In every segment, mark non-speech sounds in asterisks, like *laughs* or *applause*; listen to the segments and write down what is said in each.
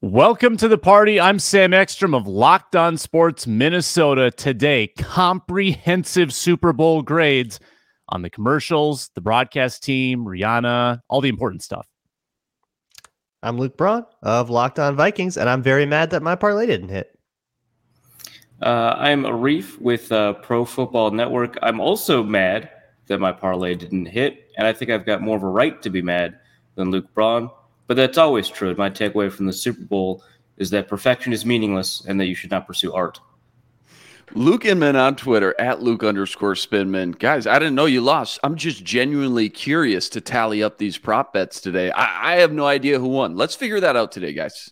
Welcome to the party. I'm Sam Ekstrom of Locked On Sports Minnesota. Today, comprehensive Super Bowl grades on the commercials, the broadcast team, Rihanna, all the important stuff. I'm Luke Braun of Locked On Vikings, and I'm very mad that my parlay didn't hit. Uh, I'm Arif with uh, Pro Football Network. I'm also mad that my parlay didn't hit, and I think I've got more of a right to be mad than Luke Braun. But that's always true. My takeaway from the Super Bowl is that perfection is meaningless and that you should not pursue art. Luke Inman on Twitter at Luke underscore Spinman. Guys, I didn't know you lost. I'm just genuinely curious to tally up these prop bets today. I, I have no idea who won. Let's figure that out today, guys.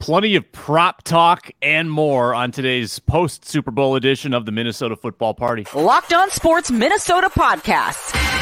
Plenty of prop talk and more on today's post Super Bowl edition of the Minnesota Football Party. Locked on Sports Minnesota podcast.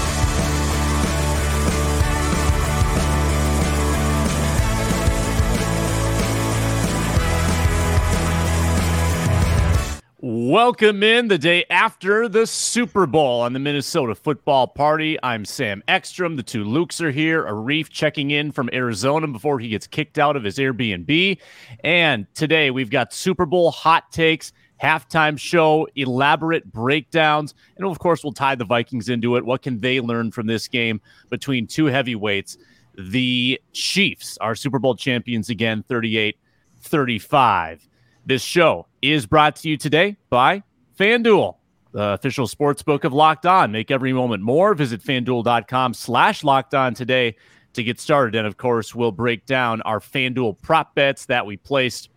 Welcome in the day after the Super Bowl on the Minnesota Football Party. I'm Sam Ekstrom. The two Lukes are here. Arif checking in from Arizona before he gets kicked out of his Airbnb. And today we've got Super Bowl hot takes, halftime show, elaborate breakdowns, and of course we'll tie the Vikings into it. What can they learn from this game between two heavyweights? The Chiefs are Super Bowl champions again, 38 35. This show is brought to you today by FanDuel, the official sports book of Locked On. Make every moment more. Visit fanduel.com slash locked on today to get started. And of course, we'll break down our FanDuel prop bets that we placed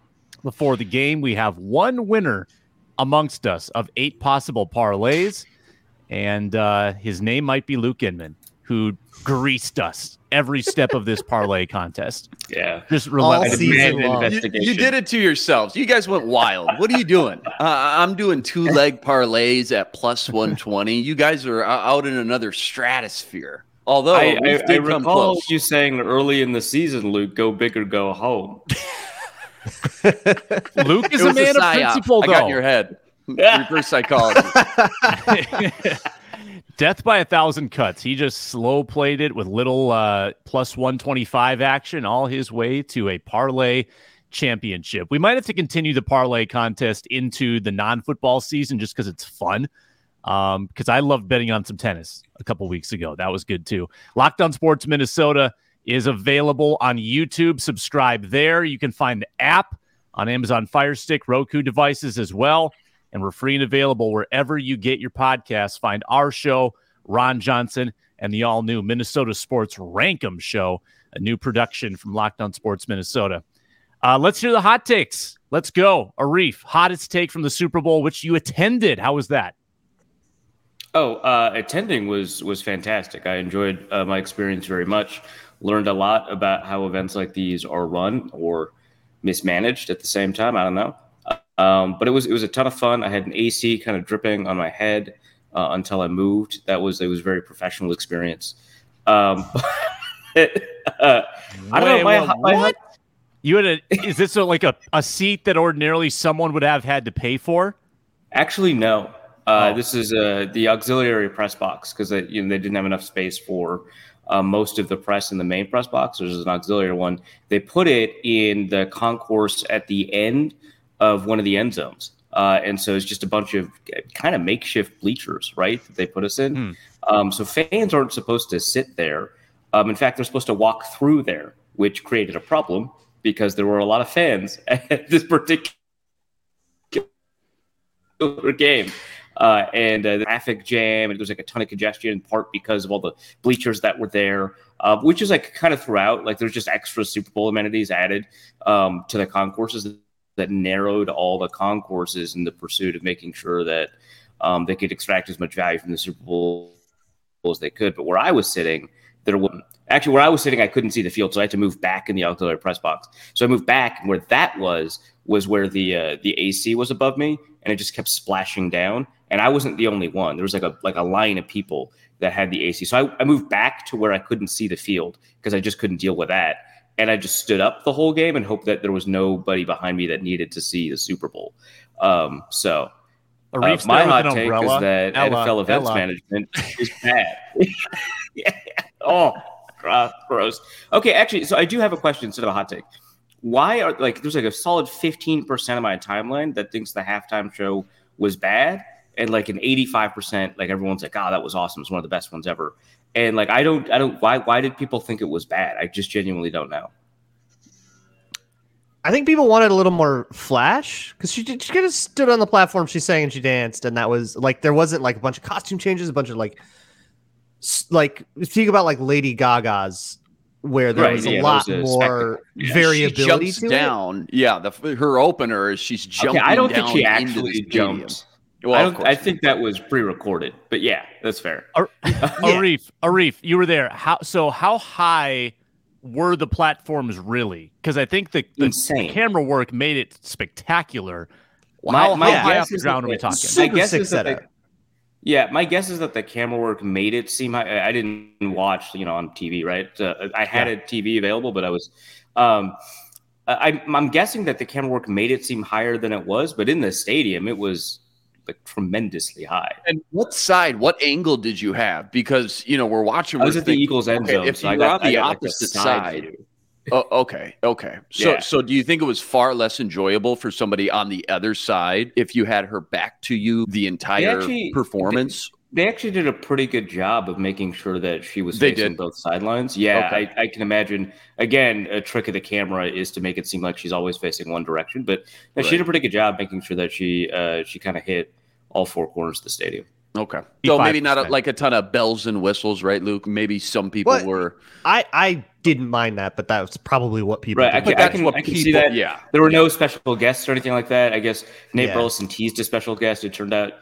before the game. We have one winner amongst us of eight possible parlays, and uh, his name might be Luke Inman, who greased us every step of this parlay *laughs* contest. Yeah. Just All relentless. season long. You, you did it to yourselves. You guys went wild. What are you doing? *laughs* Uh, I'm doing two leg parlays at plus 120. You guys are out in another stratosphere. Although I, we I, I recall close. you saying early in the season, Luke, go big or go home. *laughs* Luke is a was man of psyop. principle, I got in your head. Reverse psychology. Death by a thousand cuts. He just slow played it with little uh, plus 125 action all his way to a parlay championship. We might have to continue the parlay contest into the non football season just because it's fun. Um, because I loved betting on some tennis a couple weeks ago. That was good too. Locked on Sports Minnesota is available on YouTube. Subscribe there. You can find the app on Amazon Fire Stick, Roku devices as well. And we're free and available wherever you get your podcasts. Find our show, Ron Johnson, and the all new Minnesota Sports Rankum show, a new production from Locked On Sports Minnesota. Uh, let's hear the hot takes. Let's go. Arif, hottest take from the Super Bowl, which you attended. How was that? Oh, uh, attending was was fantastic. I enjoyed uh, my experience very much. Learned a lot about how events like these are run or mismanaged at the same time. I don't know, um, but it was it was a ton of fun. I had an AC kind of dripping on my head uh, until I moved. That was it was a very professional experience. Um, *laughs* uh, I don't know. My, well, my, what? You had a is this a, like a, a seat that ordinarily someone would have had to pay for? Actually, no. Uh, Oh. This is uh, the auxiliary press box because they, you know, they didn't have enough space for uh, most of the press in the main press box. There's an auxiliary one. They put it in the concourse at the end of one of the end zones. Uh, and so it's just a bunch of kind of makeshift bleachers, right? That they put us in. Hmm. Um, so fans aren't supposed to sit there. Um, in fact, they're supposed to walk through there, which created a problem because there were a lot of fans *laughs* at this particular game. Uh, and uh, the traffic jam, and there was like a ton of congestion in part because of all the bleachers that were there, uh, which is like kind of throughout. Like there's just extra Super Bowl amenities added um, to the concourses that narrowed all the concourses in the pursuit of making sure that um, they could extract as much value from the Super Bowl as they could. But where I was sitting, there was actually where I was sitting, I couldn't see the field, so I had to move back in the auxiliary press box. So I moved back, and where that was was where the uh, the AC was above me, and it just kept splashing down. And I wasn't the only one. There was like a like a line of people that had the AC. So I, I moved back to where I couldn't see the field because I just couldn't deal with that. And I just stood up the whole game and hoped that there was nobody behind me that needed to see the Super Bowl. Um, so uh, my hot take umbrella. is that Ella, NFL events Ella. management is bad. yeah. *laughs* Oh, gross. Okay, actually, so I do have a question instead of a hot take. Why are like there's like a solid 15% of my timeline that thinks the halftime show was bad, and like an 85% like everyone's like, oh, that was awesome. It's one of the best ones ever. And like I don't I don't why why did people think it was bad? I just genuinely don't know. I think people wanted a little more flash because she she kind of stood on the platform, she sang and she danced, and that was like there wasn't like a bunch of costume changes, a bunch of like like think about like Lady Gaga's where there Right, was a lot was a more spectacle. Yeah, variability she jumps to it. down. Yeah, the her opener is she's jumping. Okay, I don't think she actually the stadium. jumped. Well, I don't I think that was pre-recorded. But yeah, that's fair. *laughs* Arif, Arif, you were there. How so? How high were the platforms really? Because I think the, the Insane. camera work made it spectacular. My- how my how high guess off the is ground that are we the- talking? My Super guess sick is that setup. the- yeah, my guess is that the camera work made it seem. I, I didn't watch, you know, on TV, right? Uh, I had a TV available, but I was. Um, I, I'm guessing that the camera work made it seem higher than it was, but in the stadium, it was like tremendously high. And what side, what angle did you have? Because you know we're watching. I was at the Eagles end okay, zone, if so you're got on the got, like, opposite side side. Oh, okay, okay. So, Yeah. so do you think it was far less enjoyable for somebody on the other side if you had her back to you the entire actually- performance? They actually did a pretty good job of making sure that she was They facing did. both sidelines. Yeah, Okay. I, I can imagine. Again, a trick of the camera is to make it seem like she's always facing one direction, but no, she did a pretty good job making sure that she uh, she kind of hit all four corners of the stadium. Okay, so maybe not a, like a ton of bells and whistles, right, Luke? Maybe some people What? were. I I didn't mind that, but that was probably what people. Right, I did. can, I can, I can see that. Yeah, There were no special guests or anything like that. I guess Nate Yeah. Burleson teased a special guest. It turned out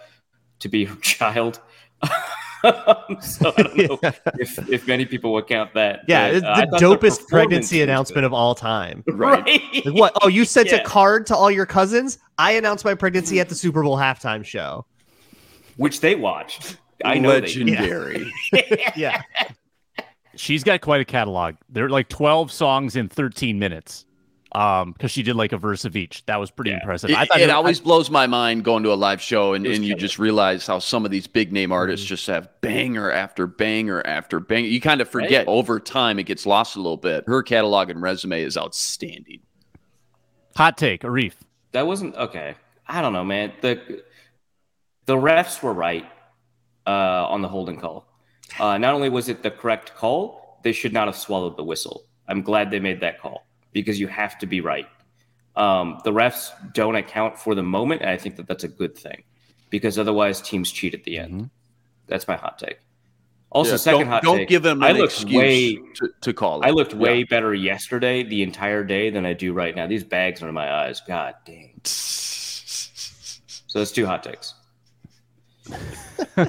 to be her *laughs* child. *laughs* so I don't know *laughs* if, if many people would count that. yeah, but, uh, the thought dopest performance pregnancy was announcement of all time. right. *laughs* Right. Like, what? Oh, you sent Yeah. a card to all your cousins? I announced my pregnancy at the Super Bowl halftime show. Which they watched. I know they legendary. Yeah. She's got quite a catalog. There are like 12 songs in 13 minutes. Um, because she did like a verse of each. That was pretty Yeah. impressive. It, I thought it I- always blows my mind going to a live show and, and you just realize how some of these big name artists just have banger after banger after banger. You kind of forget Right. over time it gets lost a little bit. Her catalog and resume is outstanding. hot take, Arif. that wasn't okay. I don't know, man. The the refs were right uh, on the holding call. Uh, not only was it the correct call, they should not have swallowed the whistle. I'm glad they made that call because you have to be right. Um, the refs don't account for the moment, and I think that that's a good thing because otherwise teams cheat at the end. That's my hot take. Also, Yeah, 2nd don't, hot don't take. give them I an looked excuse way to, to call it. I looked way Yeah. better yesterday, the entire day, than I do right now. These bags under my eyes. God dang. So that's two hot takes. *laughs*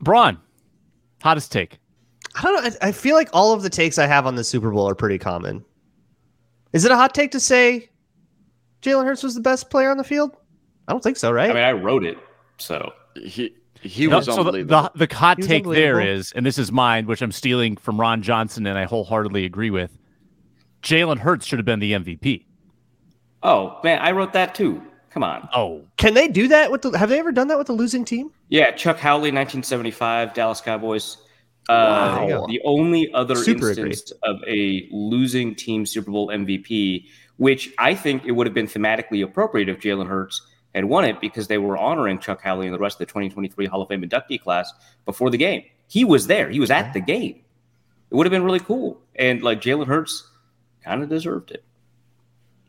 Braun, hottest take. I don't know. I, I feel like all of the takes I have on the Super Bowl are pretty common. Is it a hot take to say Jalen Hurts was the best player on the field? I don't think so, right? I mean, I wrote it, so He, he No, was so the, unbelievable. the, the hot He take there is, and this is mine, which I'm stealing from Ron Johnson, and I wholeheartedly agree with. Jalen Hurts should have been the MVP. oh man, I wrote that too. Come on. Oh, Can they do that with the? Have they ever done that with a losing team? Yeah, Chuck Howley, 1975, Dallas Cowboys. Uh, Wow. The only other Super instance of a losing team Super Bowl MVP, which I think it would have been thematically appropriate if Jalen Hurts had won it because they were honoring Chuck Howley and the rest of the 2023 Hall of Fame inductee class before the game. He was there. He was at the game. It would have been really cool. And like Jalen Hurts kind of deserved it.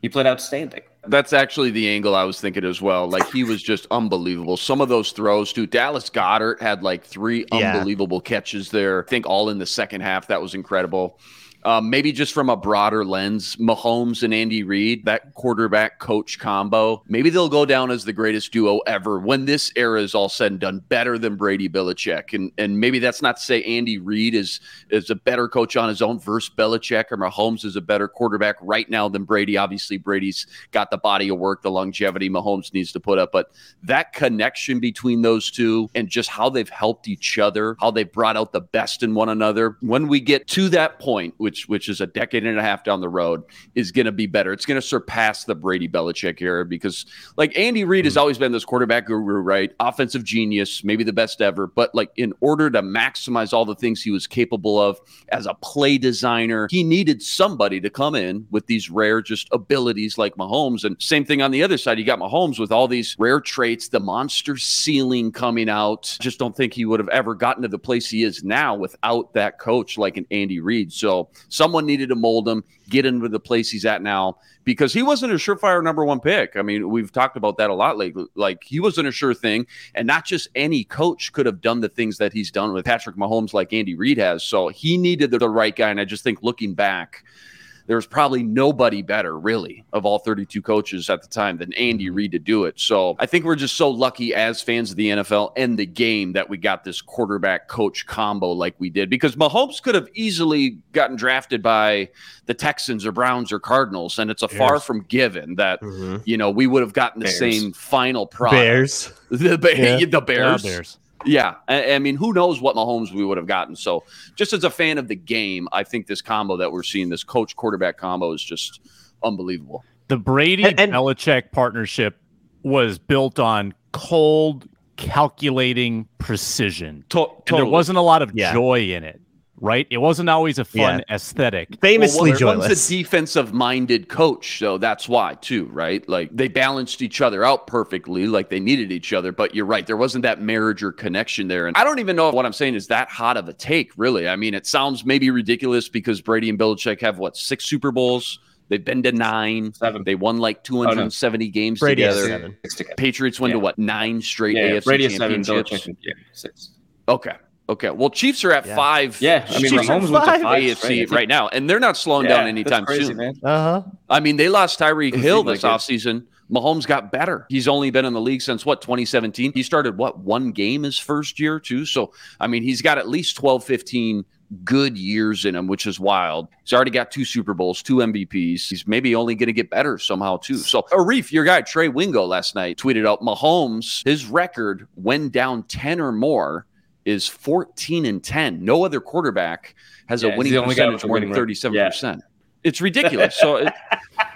He played outstanding. That's actually the angle I was thinking as well. Like he was just unbelievable. Some of those throws, too. Dallas Goedert had like three Yeah. unbelievable catches there. I think all in the second half. That was incredible. Um, maybe just from a broader lens, Mahomes and Andy Reid, that quarterback coach combo, maybe they'll go down as the greatest duo ever when this era is all said and done, better than Brady Belichick. And and maybe that's not to say Andy Reid is is a better coach on his own versus Belichick or Mahomes is a better quarterback right now than Brady. Obviously, Brady's got the body of work, the longevity Mahomes needs to put up, but that connection between those two and just how they've helped each other, how they've brought out the best in one another. When we get to that point, which which is a decade and a half down the road, is going to be better. It's going to surpass the Brady Belichick era because, like Andy Reid has mm-hmm. always been this quarterback guru, right? Offensive genius, maybe the best ever. But like in order to maximize all the things he was capable of as a play designer, he needed somebody to come in with these rare just abilities like Mahomes. And same thing on the other side, you got Mahomes with all these rare traits, the monster ceiling coming out. Just don't think he would have ever gotten to the place he is now without that coach like an Andy Reid. So someone needed to mold him, get him to the place he's at now because he wasn't a surefire number one pick. I mean, we've talked about that a lot lately. Like he wasn't a sure thing, and not just any coach could have done the things that he's done with Patrick Mahomes, like Andy Reid has. So he needed the right guy, and I just think looking back there was probably nobody better, really, of all 32 coaches at the time than Andy Mm-hmm. Reid to do it. So I think we're just so lucky as fans of the NFL and the game that we got this quarterback coach combo like we did because Mahomes could have easily gotten drafted by the Texans or Browns or Cardinals. And it's a far from given that, Mm-hmm. you know, we would have gotten the Bears. same final product. Bears. *laughs* The, Ba- Yeah. *laughs* the Yeah, Bears. Bears. Yeah, I, I mean, who knows what Mahomes we would have gotten? So, just as a fan of the game, I think this combo that we're seeing, this coach quarterback combo, is just unbelievable. The Brady And- and- Belichick partnership was built on cold, calculating precision. To- And there wasn't a lot of Yeah. joy in it, right? It wasn't always a fun aesthetic. Famously well, well, one's a defensive minded coach, so that's why too, right? Like they balanced each other out perfectly, like they needed each other. But you're right, there wasn't that marriage or connection there. And I don't even know if what I'm saying is that hot of a take, really. I mean, it sounds maybe ridiculous because Brady and Belichick have what six Super Bowls. They've been to nine. Seven. They won like 270 games Brady together. seven. Patriots went to what nine straight Yeah, AFC Brady has seven. Belichick, yeah, six. Okay, okay. Well, Chiefs are at Yeah. five. Yeah, I mean, Chiefs Mahomes went to five. five AFC straight. right now, and they're not slowing Yeah, down anytime that's crazy, soon. man. Uh huh. I mean, they lost Tyreek Hill this like it. offseason. Mahomes got better. He's only been in the league since what, 2017? He started what, one game his first year, too? So, I mean, he's got at least 12, 15 good years in him, which is wild. He's already got two Super Bowls, two MVPs. He's maybe only going to get better somehow, too. So, Arif, your guy, Trey Wingo, last night tweeted out Mahomes, his record when down 10 or more is 14 and 10. No other quarterback has Yeah, a winning the only guy percentage more than winning record. 37%. It's ridiculous. So it,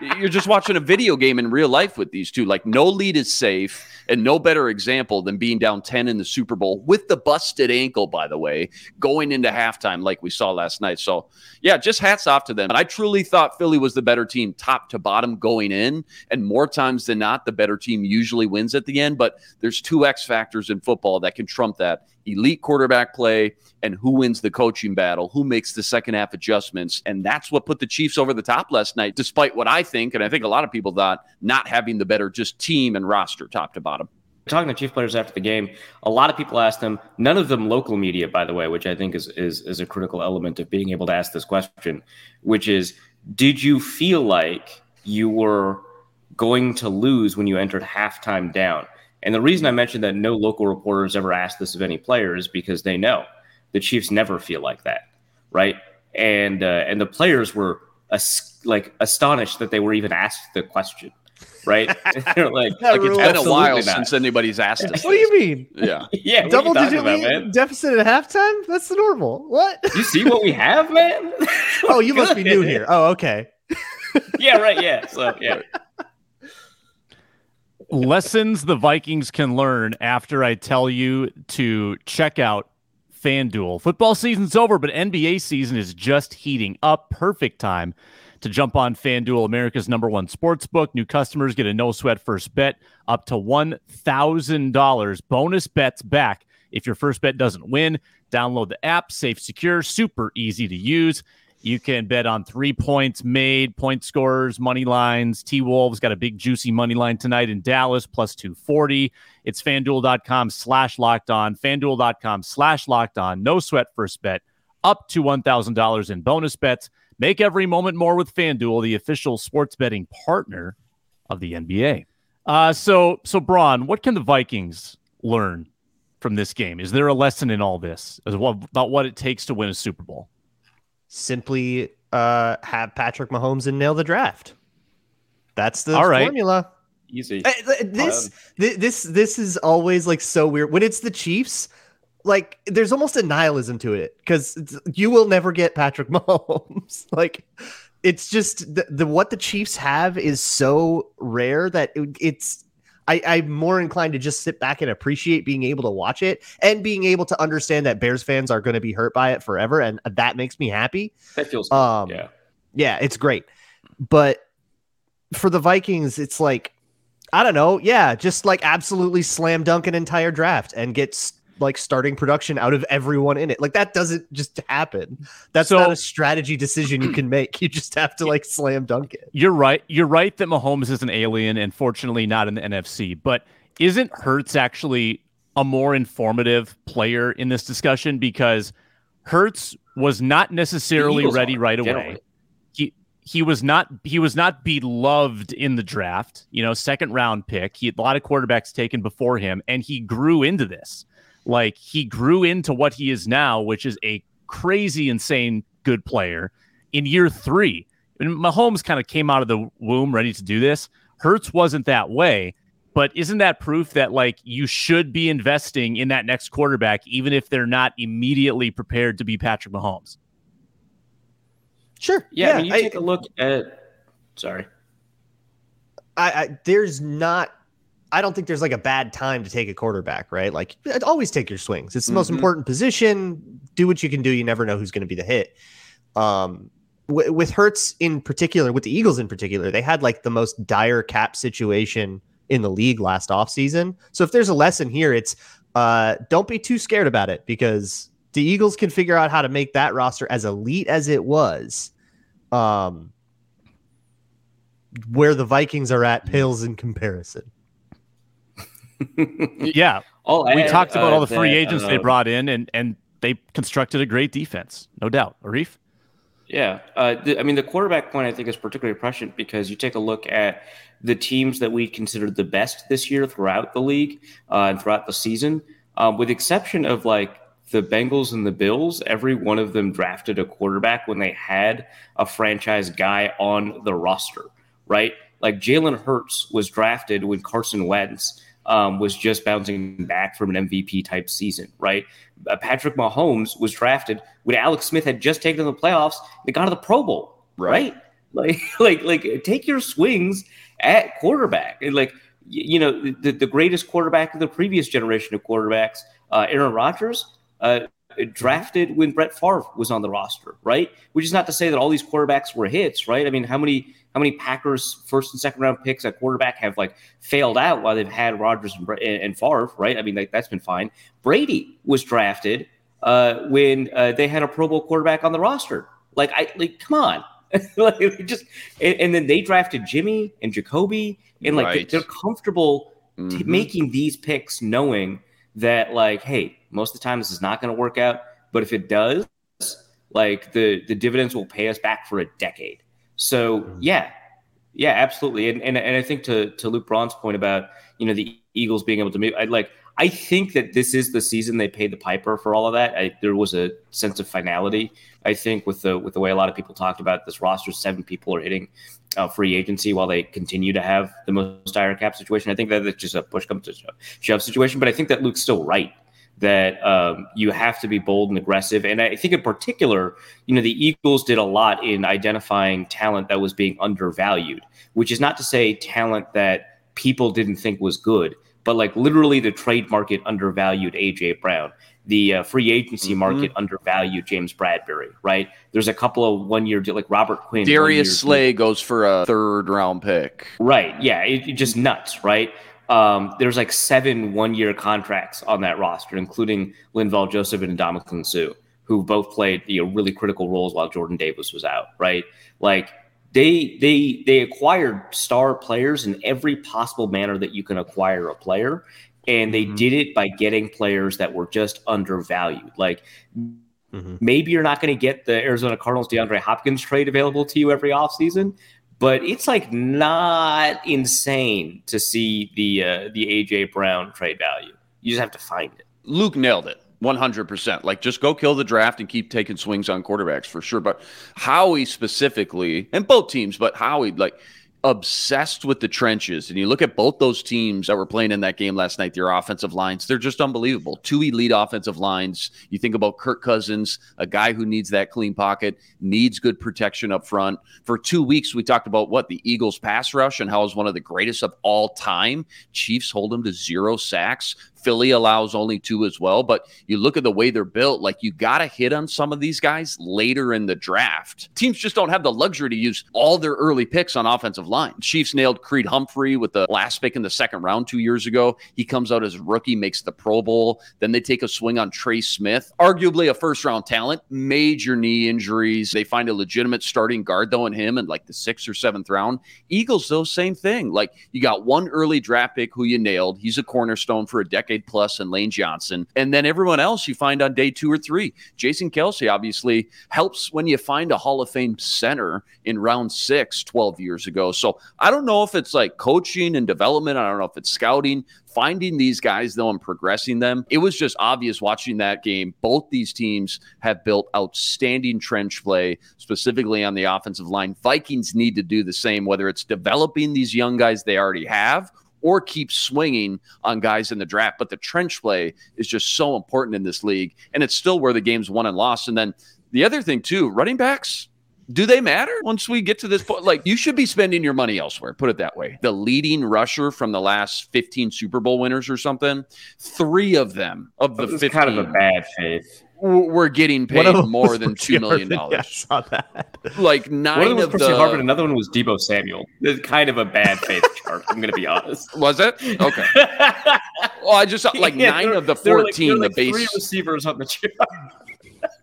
*laughs* you're just watching a video game in real life with these two. Like no lead is safe, and no better example than being down 10 in the Super Bowl with the busted ankle, by the way, going into halftime like we saw last night. So yeah, just hats off to them. And I truly thought Philly was the better team, top to bottom, going in. And more times than not, the better team usually wins at the end. But there's two X factors in football that can trump that elite quarterback play and who wins the coaching battle, who makes the second half adjustments. And that's what put the Chiefs over the top last night, despite what I think, and I think a lot of people thought, not having the better just team and roster top to bottom. talking to chief players after the game, a lot of people asked them, none of them local media, by the way, which I think is is is a critical element of being able to ask this question, which is, did you feel like you were going to lose when you entered halftime down? And the reason I mentioned that no local reporters ever asked this of any player is because they know the Chiefs never feel like that, right? And uh, and the players were as- like astonished that they were even asked the question, right? *laughs* *laughs* They're like, like. It's been a while not. since anybody's asked us. *laughs* What do you mean? Yeah. Yeah, Double digit about, lead man? deficit at halftime? That's the normal. What? You see what we have, man? oh, you must be new here. Oh, okay. yeah, right. Yeah. So yeah, Lessons the Vikings can learn after I tell you to check out FanDuel. Football season's over, but NBA season is just heating up. Perfect time to jump on FanDuel, America's number one sports book. New customers get a no sweat first bet up to $1,000. Bonus bets back if your first bet doesn't win. Download the app, safe, secure, super easy to use. You can bet on three points made, point scorers, money lines. T Wolves got a big juicy money line tonight in Dallas, plus 240. It's fanduel.com slash locked on, fanduel.com slash locked on. No sweat first bet up to $1,000 in bonus bets. Make every moment more with FanDuel, the official sports betting partner of the NBA. Uh, so, so Braun, what can the Vikings learn from this game? Is there a lesson in all this about what it takes to win a Super Bowl? Simply uh, have Patrick Mahomes and nail the draft. That's the All right. formula. Easy. Uh, th- This, thi- this, this is always like so weird when it's the Chiefs. Like, there's almost a nihilism to it because you will never get Patrick *laughs* Mahomes. like, it's just the, the what the Chiefs have is so rare that it- it's. I, I'm more inclined to just sit back and appreciate being able to watch it and being able to understand that Bears fans are going to be hurt by it forever, and that makes me happy. that feels Um, yeah. Yeah, it's great. But for the Vikings, it's like, I don't know. Yeah, just like absolutely slam dunk an entire draft and get like starting production out of everyone in it. Like that doesn't just happen. That's So- not a strategy decision you can make. You just have to like slam dunk it. You're right. You're right that Mahomes is an alien and fortunately not in the NFC. But isn't Hurts actually a more informative player in this discussion? Because Hurts was not necessarily Eagles ready are, right away. He he was not he was not beloved in the draft. You know, second round pick. He had a lot of quarterbacks taken before him, and he grew into this. Like he grew into what he is now, which is a crazy, insane good player in year three. And Mahomes kind of came out of the womb ready to do this. Hurts wasn't that way, but isn't that proof that like you should be investing in that next quarterback, even if they're not immediately prepared to be Patrick Mahomes? Sure. Yeah, I mean, you I- take a look at. Sorry. I, I there's not I don't think there's like a bad time to take a quarterback, right? Like always take your swings. It's the most Mhm. important position. Do what you can do. You never know who's going to be the hit. Um w- with Hurts in particular, with the Eagles in particular, they had like the most dire cap situation in the league last offseason. So if there's a lesson here, it's uh don't be too scared about it because the Eagles can figure out how to make that roster as elite as it was. Um where the Vikings are at pales in comparison. *laughs* Yeah, All we talked about uh, all the free that, agents they brought in, and and they constructed a great defense, no doubt. Arif, Yeah, uh, the, I mean the quarterback point I think is particularly prescient because you take a look at the teams that we considered the best this year throughout the league uh, and throughout the season, um, with exception of like the Bengals and the Bills. Every one of them drafted a quarterback when they had a franchise guy on the roster, right? Like Jalen Hurts was drafted when Carson Wentz um, was just bouncing back from an MVP type season, right? Uh, Patrick Mahomes was drafted when Alex Smith had just taken the playoffs. They got to the Pro Bowl, right? Like, *laughs* like, like, take your swings at quarterback. And like, you know, the, the greatest quarterback of the previous generation of quarterbacks, uh, Aaron Rodgers, uh, drafted when Brett Favre was on the roster, right? Which is not to say that all these quarterbacks were hits, right? I mean, how many how many Packers first and second round picks at quarterback have like failed out while they've had Rodgers and, and Favre, right? I mean, like that's been fine. Brady was drafted uh, when uh, they had a Pro Bowl quarterback on the roster. Like, I like, come on. *laughs* like just and, and then they drafted Jimmy and Jacoby and like Right. they're comfortable t- Mhm. making these picks knowing that like hey most of the time this is not going to work out but if it does like the the dividends will pay us back for a decade so yeah. Yeah absolutely. And and, and i think to to luke braun's point about you know the eagles being able to move i like i think that this is the season they paid the piper for all of that. I, there was a sense of finality i think with the with the way a lot of people talked about this roster. Seven people are hitting uh, free agency while they continue to have the most dire cap situation. I think that it's just a push comes to shove situation. But I think that Luke's still right that um, you have to be bold and aggressive. And I think in particular, you know, the Eagles did a lot in identifying talent that was being undervalued, which is not to say talent that people didn't think was good, but like literally the trade market undervalued AJ Brown. The uh, free agency Mhm. market undervalued James Bradberry, right? There's a couple of one year, like Robert Quinn. Darius Slay goes for a third round pick. Right. Yeah. It, it just nuts. Right. Um, there's like seven one year contracts on that roster, including Linval Joseph and Ndamukong Suh, who both played you know, really critical roles while Jordan Davis was out. Right. Like they they they acquired star players in every possible manner that you can acquire a player. And they Mhm. did it by getting players that were just undervalued. Like Mhm. Maybe you're not going to get the Arizona Cardinals DeAndre Hopkins trade available to you every offseason, but it's like not insane to see the uh, the AJ Brown trade value. You just have to find it. Luke nailed it. 100%. Like, just go kill the draft and keep taking swings on quarterbacks for sure. But Howie specifically, and both teams, but Howie, like, obsessed with the trenches. And you look at both those teams that were playing in that game last night, their offensive lines, they're just unbelievable. Two elite offensive lines. You think about Kirk Cousins, a guy who needs that clean pocket, needs good protection up front. For two weeks, we talked about what the Eagles pass rush and how it's one of the greatest of all time. Chiefs hold them to zero sacks. Philly allows only two as well. But you look at the way they're built, like you got to hit on some of these guys later in the draft. Teams just don't have the luxury to use all their early picks on offensive line. Chiefs nailed Creed Humphrey with the last pick in the second round two years ago. He comes out as a rookie, makes the Pro Bowl. Then they take a swing on Trey Smith, arguably a first round talent, major knee injuries. They find a legitimate starting guard, though, in him in like the sixth or seventh round. Eagles, though, same thing. Like you got one early draft pick who you nailed. He's a cornerstone for a decade plus, and Lane Johnson. And then everyone else you find on day two or three. Jason Kelce obviously helps when you find a Hall of Fame center in round six 12 years ago. So I don't know if it's like coaching and development. I don't know if it's scouting. Finding these guys, though, and progressing them, it was just obvious watching that game. Both these teams have built outstanding trench play, specifically on the offensive line. Vikings need to do the same, whether it's developing these young guys they already have or keep swinging on guys in the draft. But the trench play is just so important in this league. And it's still where the game's won and lost. And then the other thing, too, running backs. Do they matter once we get to this point? Like, you should be spending your money elsewhere, put it that way. The leading rusher from the last 15 Super Bowl winners or something, three of them of the It's 15 kind of a bad faith. Were getting paid more than $2 million. Yeah, I saw that. Like One nine of of the. Harvin, another one was Deebo Samuel. It's kind of a bad faith *laughs* chart. I'm going to be honest. Was it? Okay. *laughs* Well, I just saw like Yeah, nine of the were like- 14, like the three base. receivers on the chart.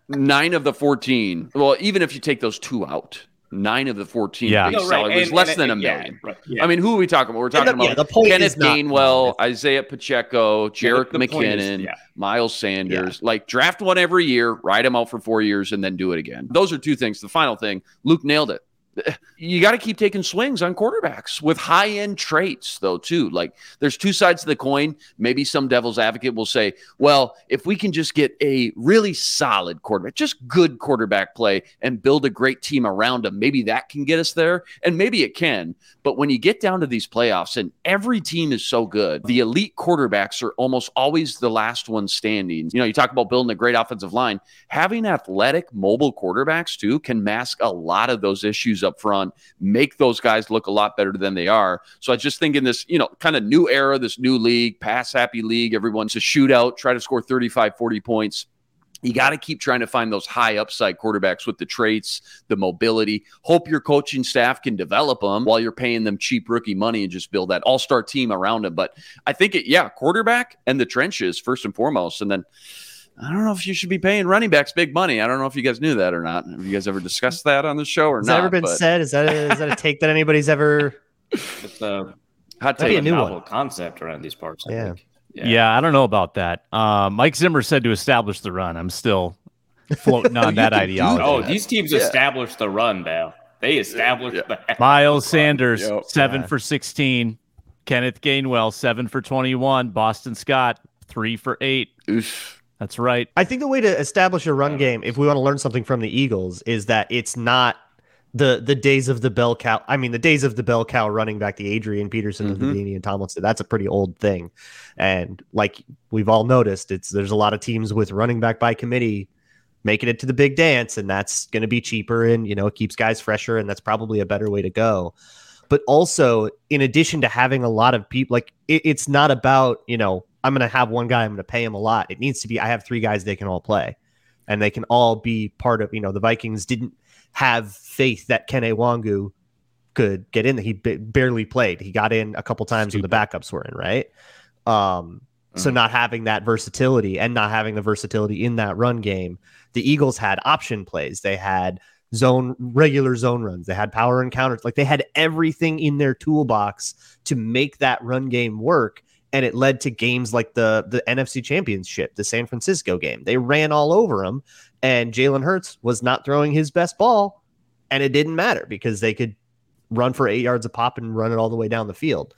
nine of the 14 well even if you take those two out nine of the 14 Yeah. base No, right, salary was and- less and- than a and- yeah, million. right, yeah. i mean who are we talking about? We're talking the- yeah, about the point kenneth is gainwell isaiah pacheco jerick the point is- mckinnon yeah. miles sanders. Like draft one every year ride them out for four years and then do it again. Those are two things. The final thing luke nailed it you got to keep taking swings on quarterbacks with high end traits, though, too. Like there's two sides to the coin. Maybe some devil's advocate will say, well, if we can just get a really solid quarterback, just good quarterback play and build a great team around him, maybe that can get us there. And maybe it can. But when you get down to these playoffs and every team is so good, the elite quarterbacks are almost always the last one standing. You know, you talk about building a great offensive line, having athletic, mobile quarterbacks too can mask a lot of those issues up front, make those guys look a lot better than they are. So I just think in this, you know, kind of new era, this new league, pass happy league, everyone's a shootout, try to score 35, 40 points. You got to keep trying to find those high upside quarterbacks with the traits, the mobility. Hope your coaching staff can develop them while you're paying them cheap rookie money and just build that all star team around them. But I think it, yeah, quarterback and the trenches first and foremost. And then I don't know if you should be paying running backs big money. I don't know if you guys knew that or not. Have you guys ever discussed that on the show or Has not? that ever been But said? Is that a, is that a take that anybody's ever? *laughs* It's a, hot That'd be take. a new novel one. concept around these parts. I Yeah. think. Yeah. I don't know about that. Um, Mike Zimmer said to establish the run. I'm still floating *laughs* on that can ideology. Oh, these teams Yeah. established the run, Bal. They established Yeah. the *laughs* Miles Sanders, Yep. seven Yeah. for 16. Kenneth Gainwell, seven for 21. Boston Scott, three for eight. Oof. That's right. I think the way to establish a run game, if we want to learn something from the Eagles, is that it's not the the days of the bell cow. I mean, the days of the bell cow running back, the Adrian Peterson, and the Mhm. Danian Tomlinson. That's a pretty old thing, and like we've all noticed, it's there's a lot of teams with running back by committee making it to the big dance, and that's going to be cheaper, and you know it keeps guys fresher, and that's probably a better way to go. But also, in addition to having a lot of people, like it, it's not about you know I'm going to have one guy, I'm going to pay him a lot. It needs to be I have three guys they can all play, and they can all be part of. You know, the Vikings didn't have faith that Kene Nwangwu could get in. He ba- barely played. He got in a couple times when the backups were in, right? Um, so Mhm. not having that versatility and not having the versatility in that run game, the Eagles had option plays. They had zone regular zone runs. They had power encounters. Like they had everything in their toolbox to make that run game work. And it led to games like the the NFC Championship, the San Francisco game. They ran all over him, and Jalen Hurts was not throwing his best ball, and it didn't matter because they could run for eight yards a pop and run it all the way down the field.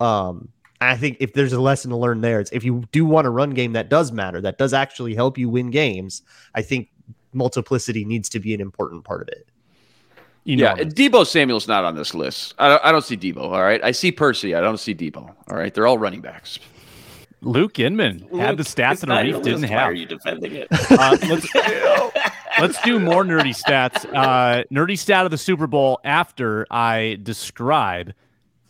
Um, I think if there's a lesson to learn there, it's if you do want a run game that does matter, that does actually help you win games. I think multiplicity needs to be an important part of it. Yeah, Deebo Samuel's not on this list. I don't, I don't see Deebo. All right, I see Percy. I don't see Deebo. All right, they're all running backs. Luke Inman had the stats that Arif didn't have. Why are you defending it? Uh, let's, *laughs* let's, do more nerdy stats. Uh, nerdy stat of the Super Bowl after I describe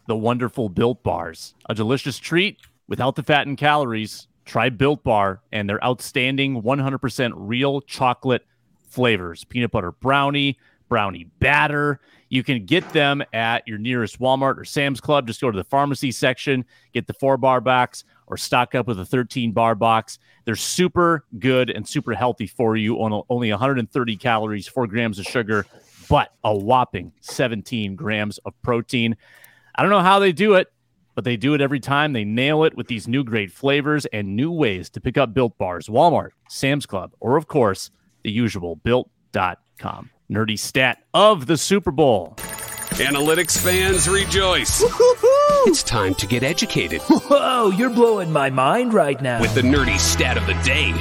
the wonderful Built Bars, a delicious treat without the fat and calories. Try Built Bar and their outstanding 100% real chocolate flavors: peanut butter brownie, brownie batter. You can get them at your nearest Walmart or Sam's Club. Just go to the pharmacy section, get the four bar box, or stock up with a 13 bar box. They're super good and super healthy for you on only 130 calories, four grams of sugar, but a whopping 17 grams of protein. I don't know how they do it, but they do it every time. They nail it with these new great flavors and new ways to pick up built bars, Walmart, Sam's Club, or of course, the usual built.com nerdy stat of the Super Bowl. Analytics fans rejoice. It's time to get educated. Whoa, you're blowing my mind right now. With the nerdy stat of the day.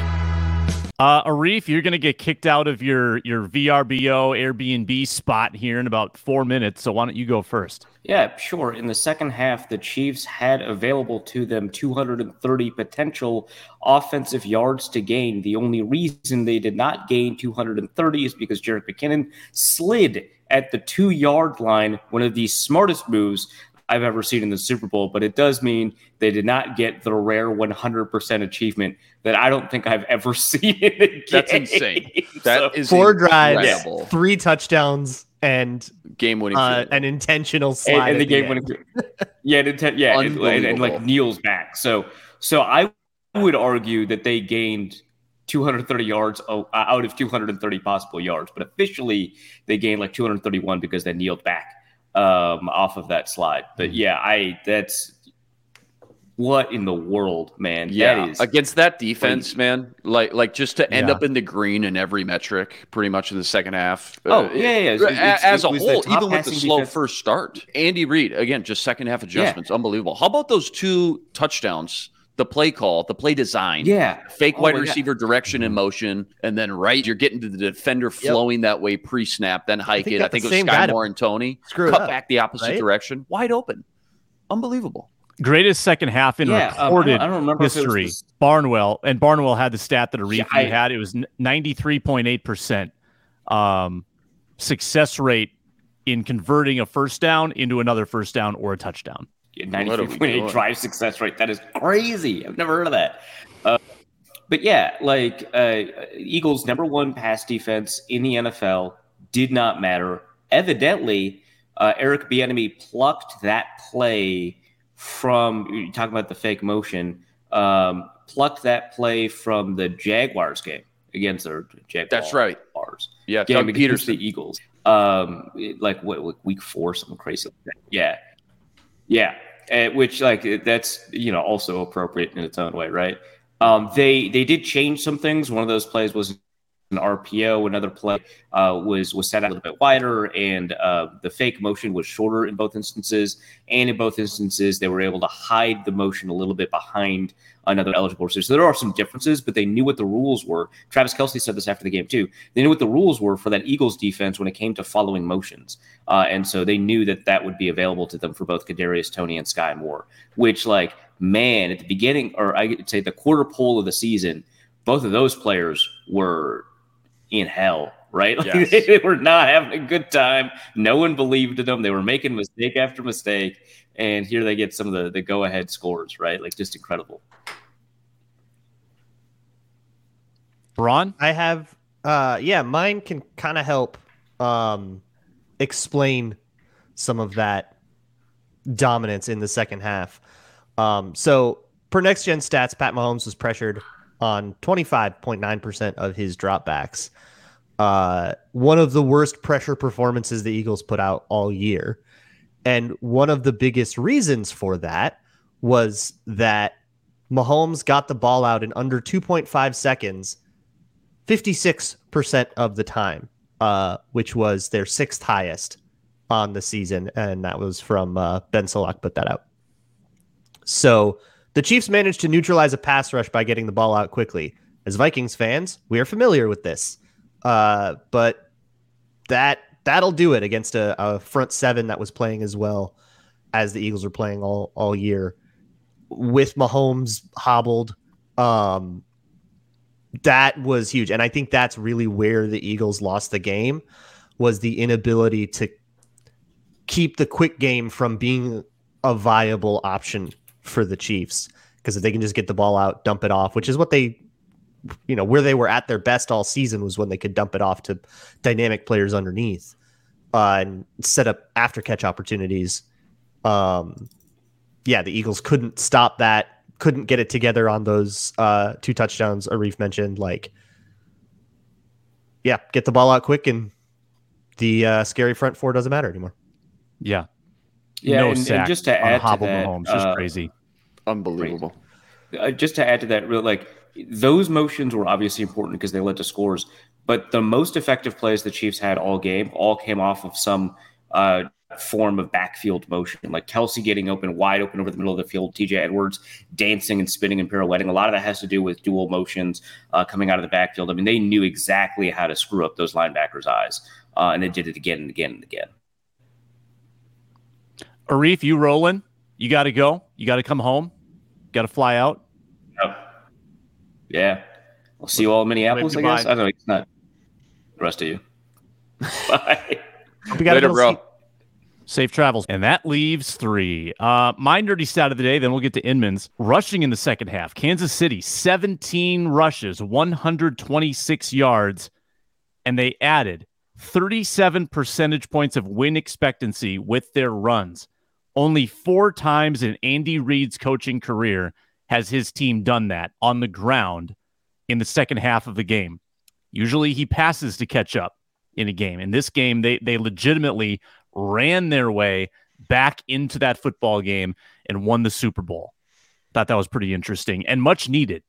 Uh, Arif, you're going to get kicked out of your your VRBO Airbnb spot here in about four minutes. So why don't you go first? Yeah, sure. In the second half, the Chiefs had available to them 230 potential offensive yards to gain. The only reason they did not gain 230 is because Jerick McKinnon slid at the two yard line, one of the smartest moves I've ever seen in the Super Bowl, but it does mean they did not get the rare 100% achievement that I don't think I've ever *laughs* seen in a game. That's insane. *laughs* That so, is four drives, three touchdowns, and game winning, uh, an intentional slide, and, and the game winning, yeah, inten- yeah, and, and, and like Neal's back. So, so I would argue that they gained 230 yards out of 230 possible yards, but officially they gained like 231 because they kneeled back um, off of that slide. But mm-hmm. yeah, I that's what in the world, man? Yeah, that against that defense, crazy. man. Like, like just to end yeah. up in the green in every metric, pretty much in the second half. Oh uh, yeah, yeah. It's, it's, as a whole, even with the slow defense. first start, Andy Reid again, just second half adjustments, yeah. unbelievable. How about those two touchdowns? The play call, the play design. Yeah. Fake oh wide receiver God. direction in motion. And then right, you're getting to the defender flowing yep. that way pre snap, then hike I it. I think it was Skyy Moore and Toney. Screw Cut up, back the opposite right? direction, wide open. Unbelievable. Greatest second half in yeah, recorded um, I don't, I don't remember history. Barnwell and Barnwell had the stat that Arif yeah, had. It was 93.8% um, success rate in converting a first down into another first down or a touchdown. 93.8 drive success rate. That is crazy. I've never heard of that. Uh, but yeah, like uh, Eagles' number one pass defense in the NFL did not matter. Evidently, uh, Eric Bieniemy plucked that play from. you're talking about the fake motion. Um, plucked that play from the Jaguars game against the Jaguars. That's right. Yeah, Doug Pederson. the Eagles. Um, like what, week four, something crazy. Like yeah, yeah, uh, which like that's you know also appropriate in its own way, right? Um, they they did change some things. One of those plays was an RPO. Another play uh, was was set out a little bit wider, and uh, the fake motion was shorter in both instances. And in both instances, they were able to hide the motion a little bit behind another eligible receiver. So there are some differences, but they knew what the rules were. Travis Kelce said this after the game too. They knew what the rules were for that Eagles defense when it came to following motions, uh, and so they knew that that would be available to them for both Kadarius Toney and Skyy Moore. Which, like, man, at the beginning, or I'd say the quarter pole of the season, both of those players were in hell, right? *laughs* Like yes. they were not having a good time. No one believed in them. They were making mistake after mistake. And here they get some of the, the go ahead scores, right? Like just incredible. Braun? I have uh yeah, mine can kind of help um explain some of that dominance in the second half. Um so per next gen stats, Pat Mahomes was pressured on 25.9% of his dropbacks. Uh, one of the worst pressure performances the Eagles put out all year. And one of the biggest reasons for that was that Mahomes got the ball out in under 2.5 seconds 56% of the time, uh, which was their sixth highest on the season. And that was from uh, Ben Solak put that out. So the Chiefs managed to neutralize a pass rush by getting the ball out quickly. As Vikings fans, we are familiar with this. Uh, but that that'll do it against a, a front seven that was playing as well as the Eagles were playing all all year with Mahomes hobbled. Um, that was huge, and I think that's really where the Eagles lost the game was the inability to keep the quick game from being a viable option for the Chiefs. Because if they can just get the ball out, dump it off, which is what they, you know, where they were at their best all season was when they could dump it off to dynamic players underneath uh, and set up after catch opportunities. Um, yeah, the Eagles couldn't stop that, couldn't get it together on those uh, two touchdowns Arif mentioned. Like, yeah, get the ball out quick, and the uh, scary front four doesn't matter anymore. Yeah. Yeah, no and, and just to on add to Hobble that, Mahomes, just uh, crazy. Unbelievable. uh, just to add to that, real like those motions were obviously important because they led to scores. But the most effective plays the Chiefs had all game all came off of some uh, form of backfield motion, like Kelce getting open, wide open over the middle of the field, TJ Edwards dancing and spinning and pirouetting. A lot of that has to do with dual motions uh, coming out of the backfield. I mean, they knew exactly how to screw up those linebackers' eyes, uh, and they did it again and again and again. Arif, you rolling? You got to go. You got to come home. Got to fly out. Yep. Yeah. We'll see you all in Minneapolis, I guess. bye. I don't know. It's not the rest of you. *laughs* Bye. We got Later, bro. Safe travels. And that leaves three. Uh, my nerdy stat of the day, then we'll get to Inman's. Rushing in the second half. Kansas City, 17 rushes, 126 yards, and they added 37 percentage points of win expectancy with their runs. Only four times in Andy Reid's coaching career has his team done that on the ground in the second half of the game. Usually he passes to catch up in a game. In this game, they they legitimately ran their way back into that football game and won the Super Bowl. Thought that was pretty interesting and much needed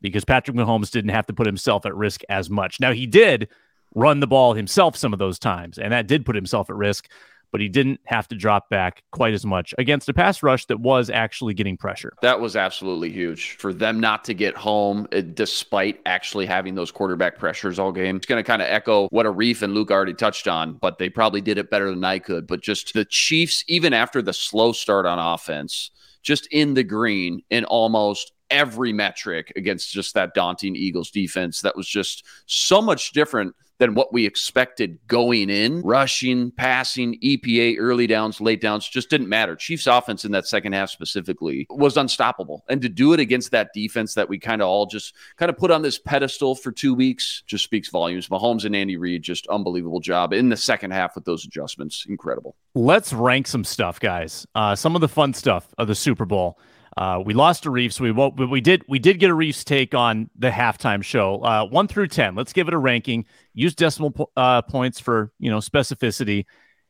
because Patrick Mahomes didn't have to put himself at risk as much. Now he did run the ball himself some of those times, and that did put himself at risk, but he didn't have to drop back quite as much against a pass rush that was actually getting pressure. That was absolutely huge for them not to get home uh, despite actually having those quarterback pressures all game. It's going to kind of echo what Arif and Luke already touched on, but they probably did it better than I could. But just the Chiefs, even after the slow start on offense, just in the green in almost every metric against just that daunting Eagles defense that was just so much different than what we expected going in. Rushing, passing, EPA, early downs, late downs just didn't matter. Chiefs offense in that second half specifically was unstoppable. And to do it against that defense that we kind of all just kind of put on this pedestal for two weeks just speaks volumes. Mahomes and Andy Reid, just unbelievable job in the second half with those adjustments. Incredible. Let's rank some stuff, guys. Uh, some of the fun stuff of the Super Bowl. Uh, we lost to Reeves. We won't, but we did. We did get a Reeves take on the halftime show. Uh, one through ten. Let's give it a ranking. Use decimal po- uh, points for you know specificity.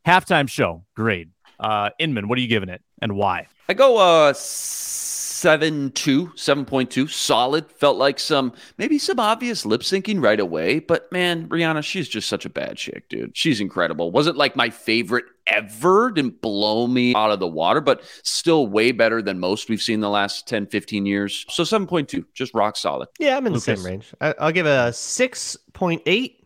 Halftime show grade. Uh, Inman, what are you giving it and why? I go uh seven two, seven point two, solid. Felt like some maybe some obvious lip syncing right away, but man, Rihanna, she's just such a bad chick, dude. She's incredible. Wasn't like my favorite ever, didn't blow me out of the water, but still way better than most we've seen the last 10, 15 years. So 7.2, just rock solid. Yeah, I'm in the same range. I, I'll give a six point eight.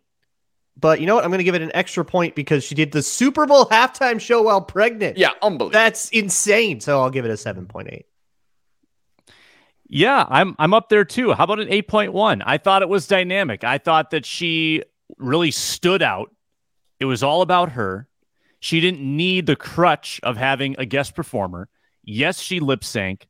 But you know what? I'm going to give it an extra point because she did the Super Bowl *laughs* halftime show while pregnant. Yeah, unbelievable. that's insane. So I'll give it a seven point eight. Yeah, I'm I'm up there too. How about an 8.1? I thought it was dynamic. I thought that she really stood out. It was all about her. She didn't need the crutch of having a guest performer. Yes, she lip sync.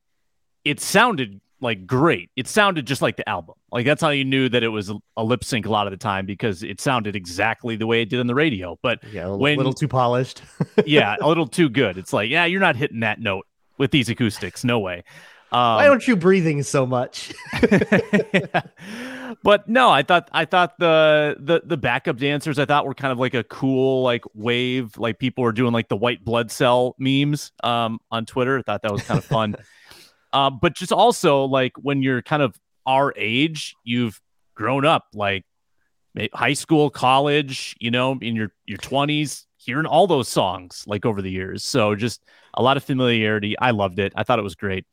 It sounded like great. It sounded just like the album. Like that's how you knew that it was a, a lip sync a lot of the time because it sounded exactly the way it did on the radio. But Yeah, a When- little too polished. *laughs* yeah, *laughs* a little too good. It's like, yeah, you're not hitting that note with these acoustics. No way. Um, Why aren't you breathing so much? *laughs* *laughs* but no, I thought I thought the the the backup dancers I thought were kind of like a cool like wave, like people were doing like the white blood cell memes um on Twitter. I thought that was kind of fun. *laughs* Um, but just also like when you're kind of our age, you've grown up like high school, college, you know, in your your 20s, hearing all those songs like over the years. So just a lot of familiarity. I loved it. I thought it was great.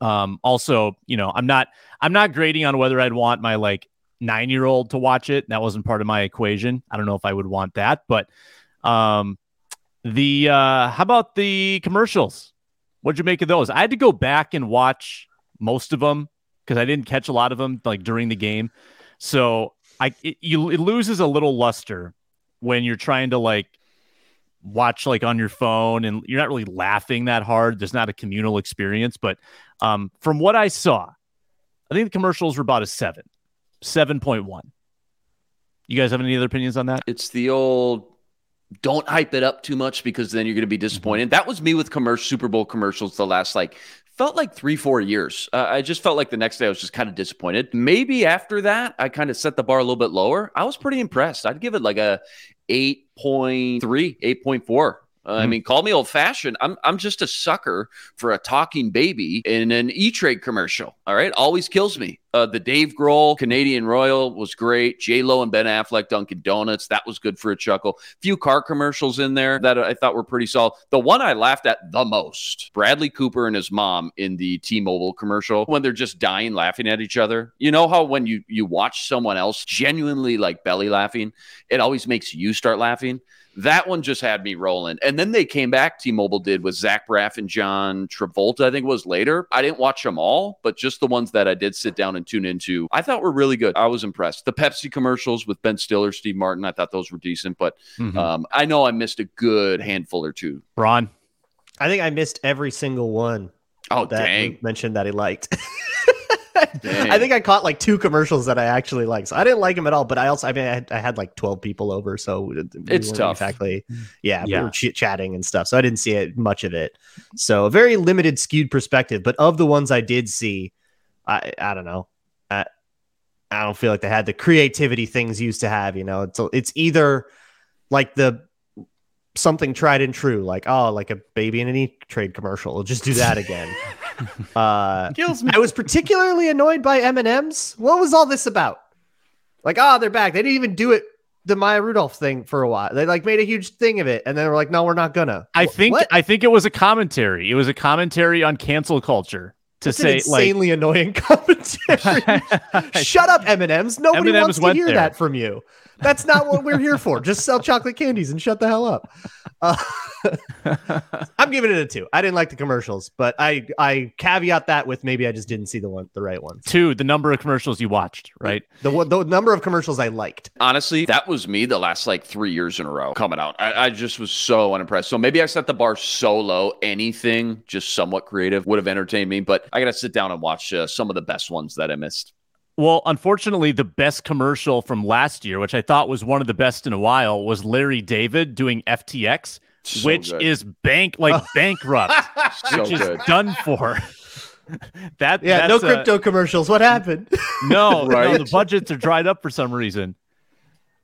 Um, also, you know, I'm not I'm not grading on whether I'd want my like nine year old to watch it. That wasn't part of my equation. I don't know if I would want that, but um, the uh, how about the commercials? What'd you make of those? I had to go back and watch most of them because I didn't catch a lot of them like during the game. So I it, you it loses a little luster when you're trying to like watch like on your phone and you're not really laughing that hard. There's not a communal experience, but um, from what I saw, I think the commercials were about a seven, seven point one. You guys have any other opinions on that? It's the old don't hype it up too much because then you're going to be disappointed. Mm-hmm. That was me with commercial Super Bowl commercials the last like felt like three four years. Uh, I just felt like the next day I was just kind of disappointed. Maybe after that I kind of set the bar a little bit lower. I was pretty impressed. I'd give it like a 8.3, 8.4. Uh. I mean, call me old fashioned. I'm I'm just a sucker for a talking baby in an E Trade commercial. All right, always kills me. Uh, the Dave Grohl Canadian Royal was great. J Lo and Ben Affleck Dunkin' Donuts that was good for a chuckle. Few car commercials in there that I thought were pretty solid. The one I laughed at the most: Bradley Cooper and his mom in the T-Mobile commercial when they're just dying laughing at each other. You know how when you you watch someone else genuinely like belly laughing, it always makes you start laughing. That one just had me rolling. And then they came back, T Mobile did with Zach Braff and John Travolta, I think it was later. I didn't watch them all, but just the ones that I did sit down and tune into, I thought were really good. I was impressed. The Pepsi commercials with Ben Stiller, Steve Martin, I thought those were decent, but mm-hmm. um, I know I missed a good handful or two. Ron? I think I missed every single one. Oh, that dang. mentioned that he liked. *laughs* I think I caught like two commercials that I actually liked. So I didn't like them at all, but I also, I mean, I had, I had like 12 people over. So it's tough. Exactly. Yeah. yeah. We were ch- chatting and stuff. So I didn't see it, much of it. So a very limited skewed perspective. But of the ones I did see, I, I don't know. I, I don't feel like they had the creativity things used to have, you know, it's, it's either like the, something tried and true, like oh, like a baby in an e trade commercial. We'll just do that again. *laughs* *laughs* uh, Kills me. I was particularly annoyed by M and M's. What was all this about? Like, oh, they're back. They didn't even do it the Maya Rudolph thing for a while. They like made a huge thing of it, and then they were like, "No, we're not gonna." I think what? I think it was a commentary. It was a commentary on cancel culture to That's say insanely like, annoying *laughs* commentary. *laughs* Shut up, M and M's. Nobody M&M's wants to hear there. that from you. That's not what we're here for. Just sell chocolate candies and shut the hell up. Uh, *laughs* I'm giving it a two. I didn't like the commercials, but I I caveat that with maybe I just didn't see the one the right one. Two, the number of commercials you watched, right? The the number of commercials I liked. Honestly, that was me the last like three years in a row coming out. I, I just was so unimpressed. So maybe I set the bar so low. Anything just somewhat creative would have entertained me, but I got to sit down and watch uh, some of the best ones that I missed. Well, unfortunately, the best commercial from last year, which I thought was one of the best in a while, was Larry David doing FTX, so which good. is bank like *laughs* bankrupt, so which good. is done for. *laughs* that yeah, no crypto commercials. What happened? *laughs* No, right? no, the budgets are dried up for some reason.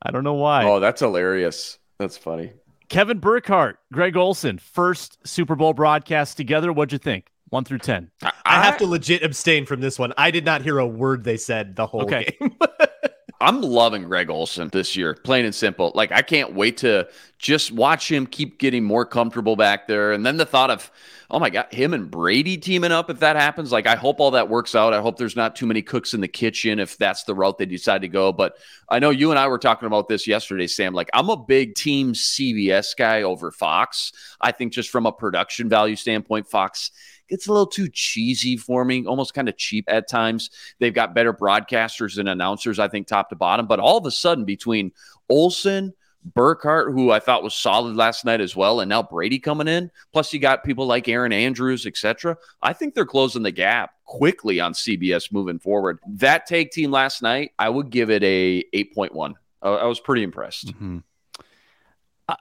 I don't know why. Oh, that's hilarious. That's funny. Kevin Burkhardt, Greg Olsen, first Super Bowl broadcast together. What'd you think? One through ten. I, I have to legit abstain from this one. I did not hear a word they said the whole okay. game. *laughs* I'm loving Greg Olsen this year, plain and simple. Like I can't wait to just watch him keep getting more comfortable back there. And then the thought of, oh my God, him and Brady teaming up if that happens. Like I hope all that works out. I hope there's not too many cooks in the kitchen if that's the route they decide to go. But I know you and I were talking about this yesterday, Sam. Like I'm a big team CBS guy over Fox. I think just from a production value standpoint, Fox it's a little too cheesy for me, almost kind of cheap at times. They've got better broadcasters and announcers, I think, top to bottom. But all of a sudden, between Olsen, Burkhardt, who I thought was solid last night as well, and now Brady coming in. Plus, you got people like Erin Andrews, etc. I think they're closing the gap quickly on CBS moving forward. That take team last night, I would give it a 8.1. I was pretty impressed. Mm-hmm.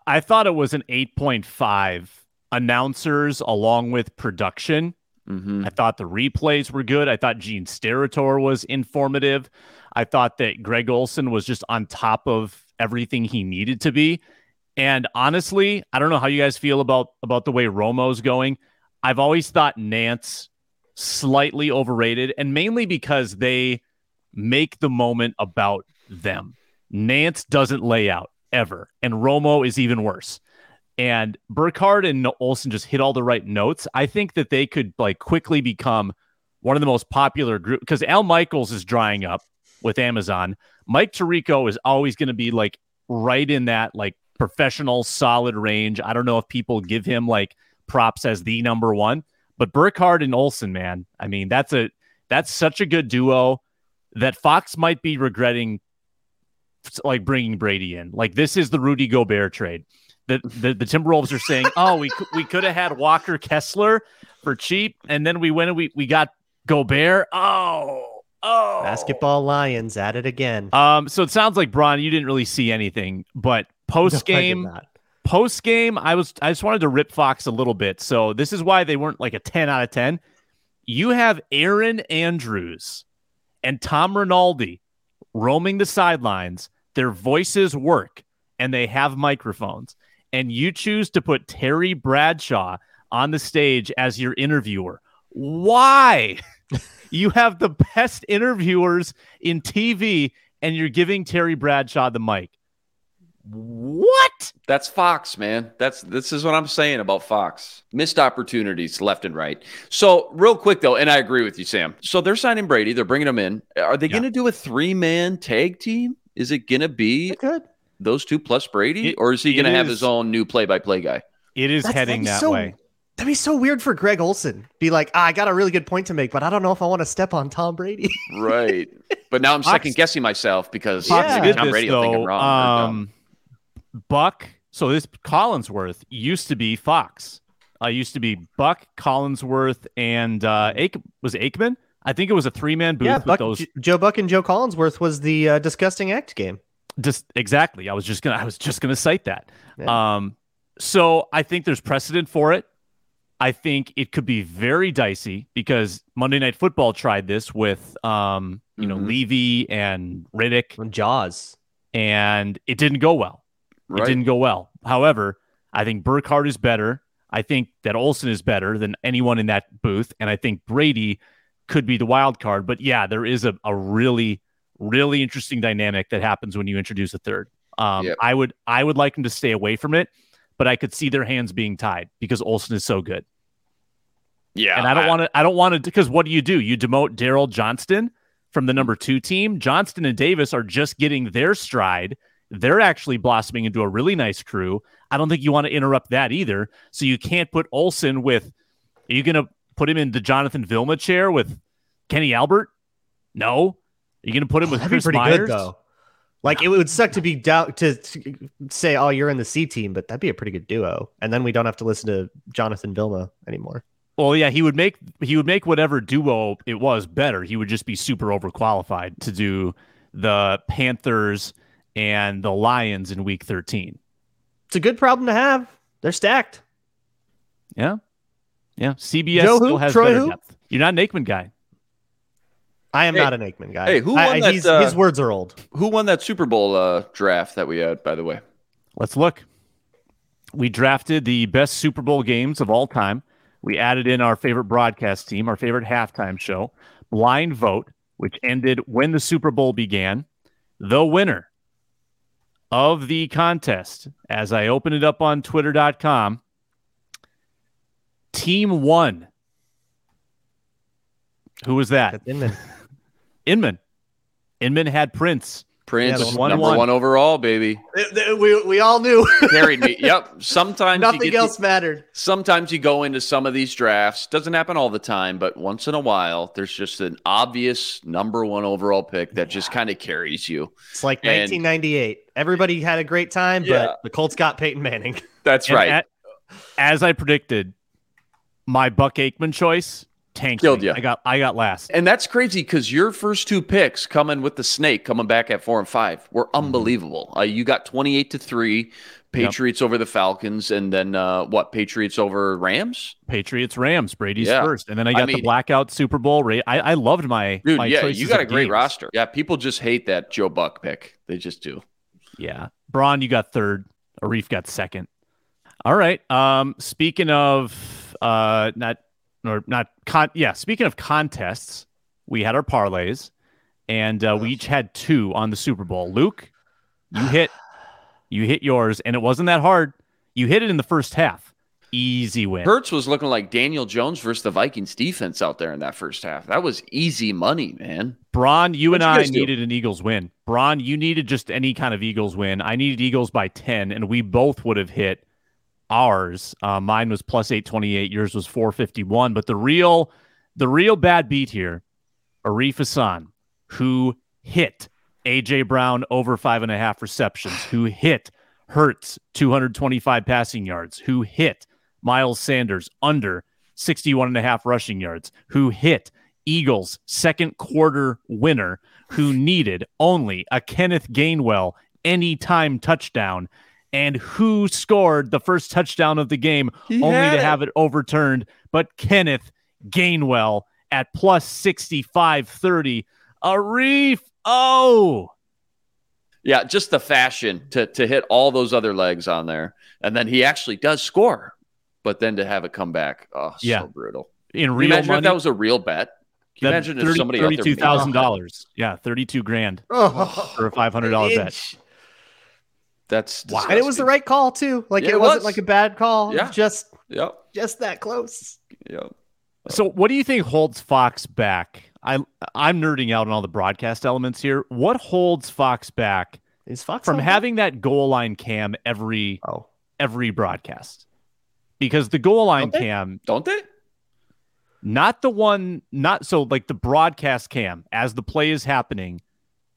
I thought it was an 8.5 announcers along with production. Mm-hmm. I thought the replays were good. I thought Gene Steratore was informative. I thought that Greg Olsen was just on top of everything he needed to be. And honestly, I don't know how you guys feel about about the way Romo's going. I've always thought Nantz slightly overrated, and mainly because they make the moment about them. Nantz doesn't lay out ever, and Romo is even worse. And Burkhardt and Olsen just hit all the right notes. I think that they could like quickly become one of the most popular group because Al Michaels is drying up with Amazon. Mike Tirico is always going to be like right in that like professional solid range. I don't know if people give him like props as the number one, but Burkhardt and Olsen, man, I mean that's a that's such a good duo that Fox might be regretting like bringing Brady in. Like this is the Rudy Gobert trade. The the, the Timberwolves are saying, "Oh, we we could have had Walker Kessler for cheap, and then we went and we we got Gobert. Oh, oh, Basketball Lions at it again. Um, so it sounds like Braun, you didn't really see anything, but post No, game, not. post game, I was I just wanted to rip Fox a little bit. So this is why they weren't like a ten out of ten. You have Erin Andrews and Tom Rinaldi roaming the sidelines. Their voices work, and they have microphones. And you choose to put Terry Bradshaw on the stage as your interviewer. Why? *laughs* you have the best interviewers in TV, and you're giving Terry Bradshaw the mic. What? That's Fox, man. That's this is what I'm saying about Fox. Missed opportunities left and right. So, real quick though, and I agree with you, Sam. So they're signing Brady. They're bringing him in. Are they Yeah. going to do a three man tag team? Is it going to be Good. Those two plus Brady, It- or is he going to have his own new play by play guy? It is That's- heading that'd that be so- way. That'd be so weird for Greg Olsen. Be like, ah, I got a really good point to make, but I don't know if I want to step on Tom Brady. *laughs* Right. but now I'm Fox- second guessing myself because Fox Yeah. maybe Tom this Brady will think I'm though. wrong. Um, Buck. So this Collinsworth used to be Fox. Uh, used to be Buck Collinsworth and uh, Ake, was Aikman. I think it was a three man booth yeah, with Buck, those. J- Joe Buck and Joe Collinsworth was the uh, disgusting act game. Just exactly. I was just gonna. I was just gonna cite that. Yeah. Um. So I think there's precedent for it. I think it could be very dicey because Monday Night Football tried this with, um, you know, Mhm. Levy and Riddick, and Jaws. and it didn't go well. It didn't go well. However, I think Burkhardt is better. I think that Olsen is better than anyone in that booth, and I think Brady could be the wild card. But yeah, there is a, a really, really interesting dynamic that happens when you introduce a third. Um, Yep. I would I would like them to stay away from it, but I could see their hands being tied because Olsen is so good. yeah. and I don't want to. I don't want to because what do you do? You demote Daryl Johnston from the number two team. Johnston and Davis are just getting their stride. They're actually blossoming into a really nice crew. I don't think you want to interrupt that either. So you can't put Olsen with. Are you going to put him in the Jonathan Vilma chair with Kenny Albert? No. You going to put him Oh, with that'd be Chris pretty Myers? good though. Like it would suck to be down to, to say, "Oh, you're in the C team," but that'd be a pretty good duo. And then we don't have to listen to Jonathan Vilma anymore. Well, yeah, he would make he would make whatever duo it was better. He would just be super overqualified to do the Panthers and the Lions in Week 13. It's a good problem to have. They're stacked. Yeah, yeah. CBS Joe who? still has Troy better who? depth. You're not an Aikman guy. I am Hey- not an Aikman guy. hey, who won I- that, he's- uh, his words are old. Who won that Super Bowl uh, draft that we had, by the way? Let's look. We drafted the best Super Bowl games of all time. We added in our favorite broadcast team, our favorite halftime show, blind vote, which ended when the Super Bowl began. The winner of the contest, as I open it up on twitter.com, team one. Who was that? That's Inman. Inman. Inman had Prince. Prince, Yeah, one- number one. one overall, baby. we, we all knew *laughs* Carried me. Yep. Sometimes you nothing get else the- mattered. sometimes you go into some of these drafts. Doesn't happen all the time, but once in a while, there's just an obvious number one overall pick that just kind of carries you. It's like And- 1998. Everybody had a great time, Yeah. but the Colts got Peyton Manning. That's And right. a- as I predicted, my Buck Aikman choice tanked. Killed me. ya. I got I got last. and that's crazy because your first two picks coming with the snake coming back at four and five were Mm-hmm. unbelievable. Uh, you got 28 to three, Patriots over the Falcons, and then uh, what? Patriots over Rams? Patriots Rams Brady's Yeah. first, and then I I got mean- the blackout Super Bowl. Ra- I I loved my Dude, my yeah, you got a great games. roster. Yeah, people just hate that Joe Buck pick. They just do. Yeah, Braun, you got third. Arif got second. All right. Um, speaking of uh, not or not con yeah, speaking of contests, we had our parlays and uh, we each had two on the Super Bowl. Luke, you hit *sighs* you hit yours and it wasn't that hard. You hit it in the first half. Easy win. Hurts was looking like Daniel Jones versus the Vikings defense out there in that first half. That was easy money, man. Braun, you What'd and you I guys do? needed an Eagles win. Braun, you needed just any kind of Eagles win. I needed Eagles by 10, and we both would have hit ours. Uh, mine was plus 828, yours was 451. But the real the real bad beat here, Arif Hassan, who hit AJ Brown over five and a half receptions, who hit Hurts 225 passing yards, who hit Miles Sanders under 61 and a half rushing yards, who hit Eagles second quarter winner, who needed only a Kenneth Gainwell anytime touchdown, and who scored the first touchdown of the game He only to it. have it overturned, but Kenneth Gainwell at plus 6530. Arif, oh, Yeah, just the fashion to to hit all those other legs on there, and then he actually does score, but then to have it come back, oh, Yeah. so brutal. in Can you real imagine money, if that was a real bet? Can you that imagine if somebody out there made $32,000. Yeah, 32 grand Oh, for a $500 bet. Inch. That's And it was the right call too. Like Yeah, it, it wasn't like a bad call. Yeah. Just Yep, just that close. yep. So, what do you think holds Fox back? I I'm nerding out on all the broadcast elements here. What holds Fox back Is Fox from on? having that goal line cam every Oh, every broadcast? Because the goal line Don't they? cam, Don't they? not the one, not so like the broadcast cam as the play is happening,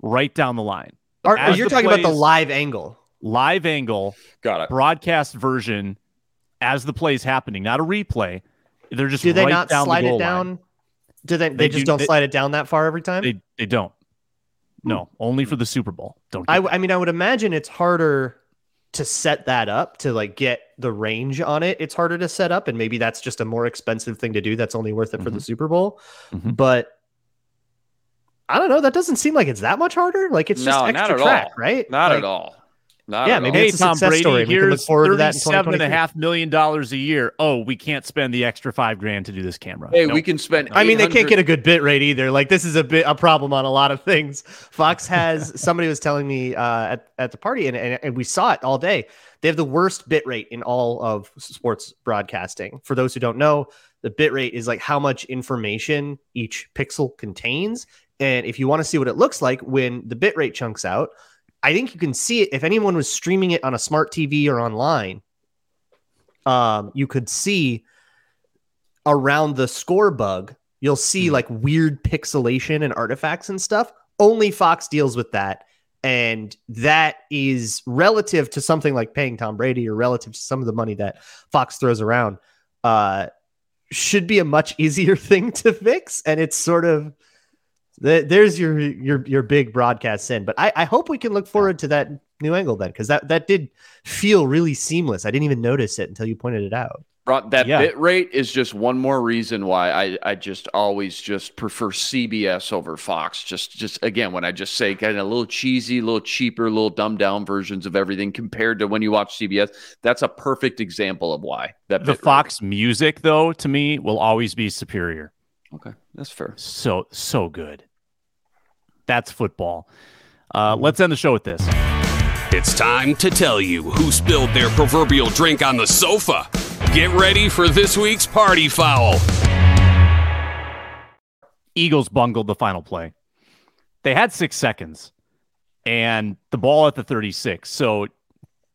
right down the line, Are- you're the talking about the live angle. Live angle Got it. broadcast version as the play is happening, not a replay. They're just Do they right not down the slide it down? line. Do they? They, They just do- don't they- slide it down that far every time. They they don't. No, only for the Super Bowl. Don't. I. I mean, I would imagine it's harder to set that up to like get the range on it. It's harder to set up, and maybe that's just a more expensive thing to do. That's only worth it for the Super Bowl. Mhm. But I don't know. That doesn't seem like it's that much harder. Like it's just No, not extra at track, all. right? Not Like, at all. Not Yeah, maybe. Hey, it's a Tom Brady, story. We can look here's forward to that in thirty-seven and a 2023. half million dollars a year. Oh, we can't spend the extra five grand to do this camera. Hey, Nope. we can spend. I mean, they can't get a good bit rate either. Like this is a bit a problem on a lot of things. Fox has *laughs* somebody was telling me uh, at at the party, and, and and we saw it all day. They have the worst bit rate in all of sports broadcasting. For those who don't know, the bit rate is like how much information each pixel contains. And if you want to see what it looks like when the bit rate chunks out, I think you can see it. If anyone was streaming it on a smart TV or online, um, you could see around the score bug, you'll see like weird pixelation and artifacts and stuff. Only Fox deals with that. And that is relative to something like paying Tom Brady or relative to some of the money that Fox throws around, uh, should be a much *laughs* easier thing to fix. And it's sort of there's your your your big broadcast sin. But I, I hope we can look forward to that new angle then, because that that did feel really seamless. I didn't even notice it until you pointed it out. That Yeah. bit rate is just one more reason why I, I just always just prefer CBS over Fox. Just just again, when I just say kind of a little cheesy, a little cheaper, little dumbed down versions of everything compared to when you watch CBS, that's a perfect example of why that the bit rate- Fox music, though, to me, will always be superior. Okay, that's fair. So so good. That's football. Uh, let's end the show with this. It's time to tell you who spilled their proverbial drink on the sofa. Get ready for this week's party foul. Eagles bungled the final play. They had six seconds, and the ball at the 36. So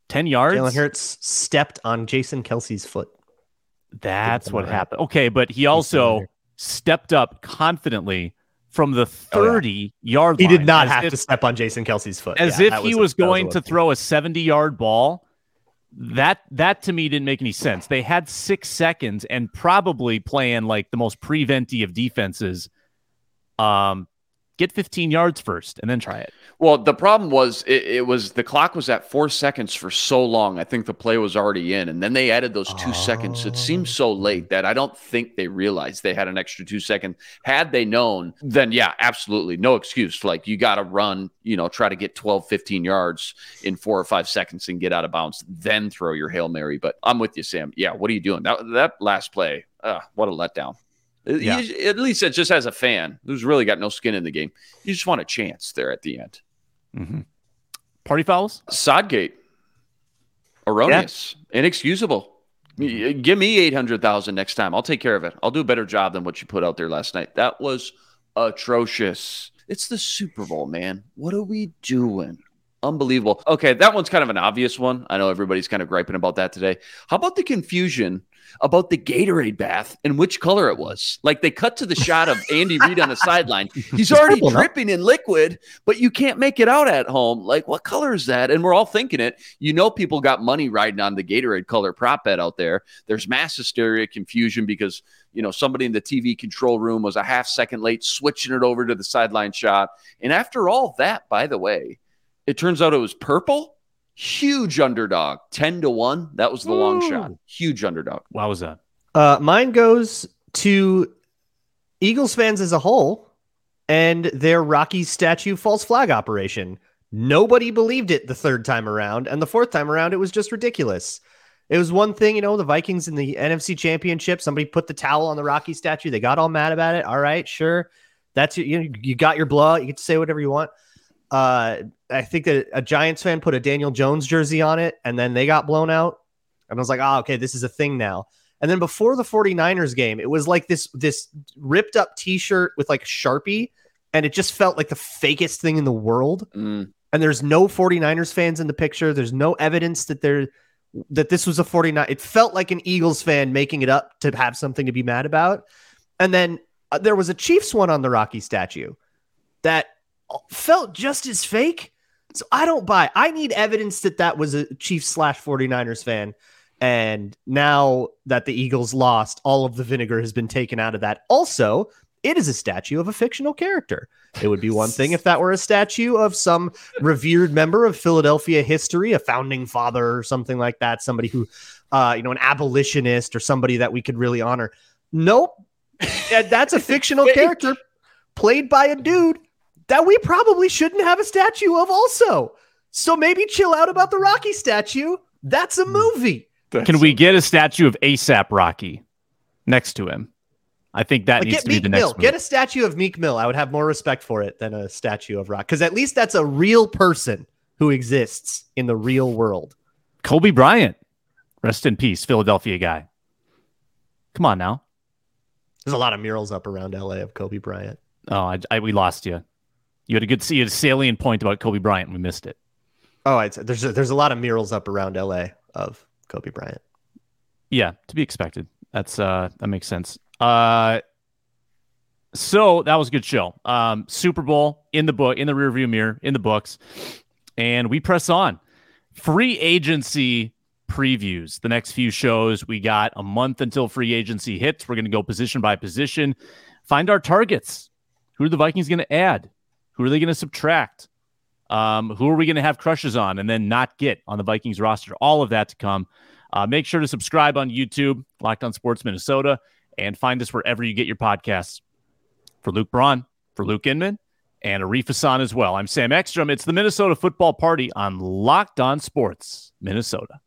10 yards. Jalen Hurts stepped on Jason Kelce's foot. That's what point. happened. Okay, but he also stepped up confidently from the 30 yard line. He did not have if- to step on Jason Kelce's foot. as Yeah, if he a- was that going a to throw a 70 yard ball. That that to me didn't make any sense. They had six seconds and probably playing like the most preventi of defenses. Um, Get 15 yards first and then try it. Well, the problem was it, it, was the clock was at four seconds for so long. I think the play was already in, and then they added those two oh. seconds. It seems so late that I don't think they realized they had an extra two seconds. Had they known, then yeah, absolutely no excuse. Like you got to run, you know, try to get 12, 15 yards in four or five seconds and get out of bounds, then throw your hail mary. But I'm with you, Sam. Yeah, what are you doing? That that last play, uh, what a letdown. Yeah. You, at least it just as a fan who's really got no skin in the game, you just want a chance there at the end. Mm-hmm. Party fouls? Sodgate. Erroneous. Yeah. Inexcusable. Mm-hmm. Give me 800,000 next time. I'll take care of it. I'll do a better job than what you put out there last night. That was atrocious. It's the Super Bowl, man. What are we doing? Unbelievable. Okay, that one's kind of an obvious one. I know everybody's kind of griping about that today. How about the confusion about the Gatorade bath and which color it was. Like they cut to the shot of Andy Reid on the *laughs* sideline. He's already dripping in liquid, but you can't make it out at home. Like, what color is that? And we're all thinking it. You know, people got money riding on the Gatorade color prop bet out there. There's mass hysteria, confusion because, you know, somebody in the TV control room was a half second late switching it over to the sideline shot. And after all that, by the way, it turns out it was purple. Huge underdog. 10 to 1 that was the Ooh. long shot. Huge underdog. Why was that? Uh mine goes to eagles fans as a whole and their rocky statue false flag operation. Nobody believed it the third time around and the fourth time around it was just ridiculous. It was one thing you know the vikings in the nfc championship somebody put the towel on the rocky statue they got all mad about it. All right sure. That's you know, you got your blowout you get to say whatever you want uh, I think that a Giants fan put a Daniel Jones jersey on it and then they got blown out. And I was like, oh, okay, this is a thing now. And then before the 49ers game, it was like this this ripped up t-shirt with like Sharpie, and it just felt like the fakest thing in the world. Mm. And there's no 49ers fans in the picture. There's no evidence that there that this was a 49. It felt like an Eagles fan making it up to have something to be mad about. And then uh, there was a Chiefs one on the Rocky statue that felt just as fake. So I don't buy. I need evidence that that was a Chiefs slash 49ers fan. And now that the Eagles lost, all of the vinegar has been taken out of that. Also, it is a statue of a fictional character. It would be one thing if that were a statue of some revered member of Philadelphia history, a founding father or something like that, somebody who, uh, you know, an abolitionist or somebody that we could really honor. Nope. That's a fictional *laughs* character played by a dude that we probably shouldn't have a statue of also. So maybe chill out about the Rocky statue. That's a hmm. movie. That's Can we get a statue of ASAP Rocky next to him? I think that like needs to Meek be the next. Mill. Get a statue of Meek Mill. I would have more respect for it than a statue of Rock because at least that's a real person who exists in the real world. Kobe Bryant, rest in peace, Philadelphia guy. Come on now. There's a lot of murals up around LA of Kobe Bryant. Oh, I, I, we lost you. You had a good, you had a salient point about Kobe Bryant. We missed it. Oh, I'd say there's a, there's a lot of murals up around LA of Kobe Bryant. Yeah, to be expected. That's uh that makes sense. Uh so that was a good show. Um Super Bowl in the book in the rearview mirror in the books. And we press on. Free agency previews. The next few shows we got a month until free agency hits. We're going to go position by position, find our targets. Who are the Vikings going to add? Who are they going to subtract? Um, who are we going to have crushes on and then not get on the Vikings roster? All of that to come. Uh, make sure to subscribe on YouTube, Locked on Sports Minnesota, and find us wherever you get your podcasts. For Luke Braun, for Luke Inman, and Arif Hassan as well. I'm Sam Ekstrom. It's the Minnesota Football Party on Locked on Sports Minnesota.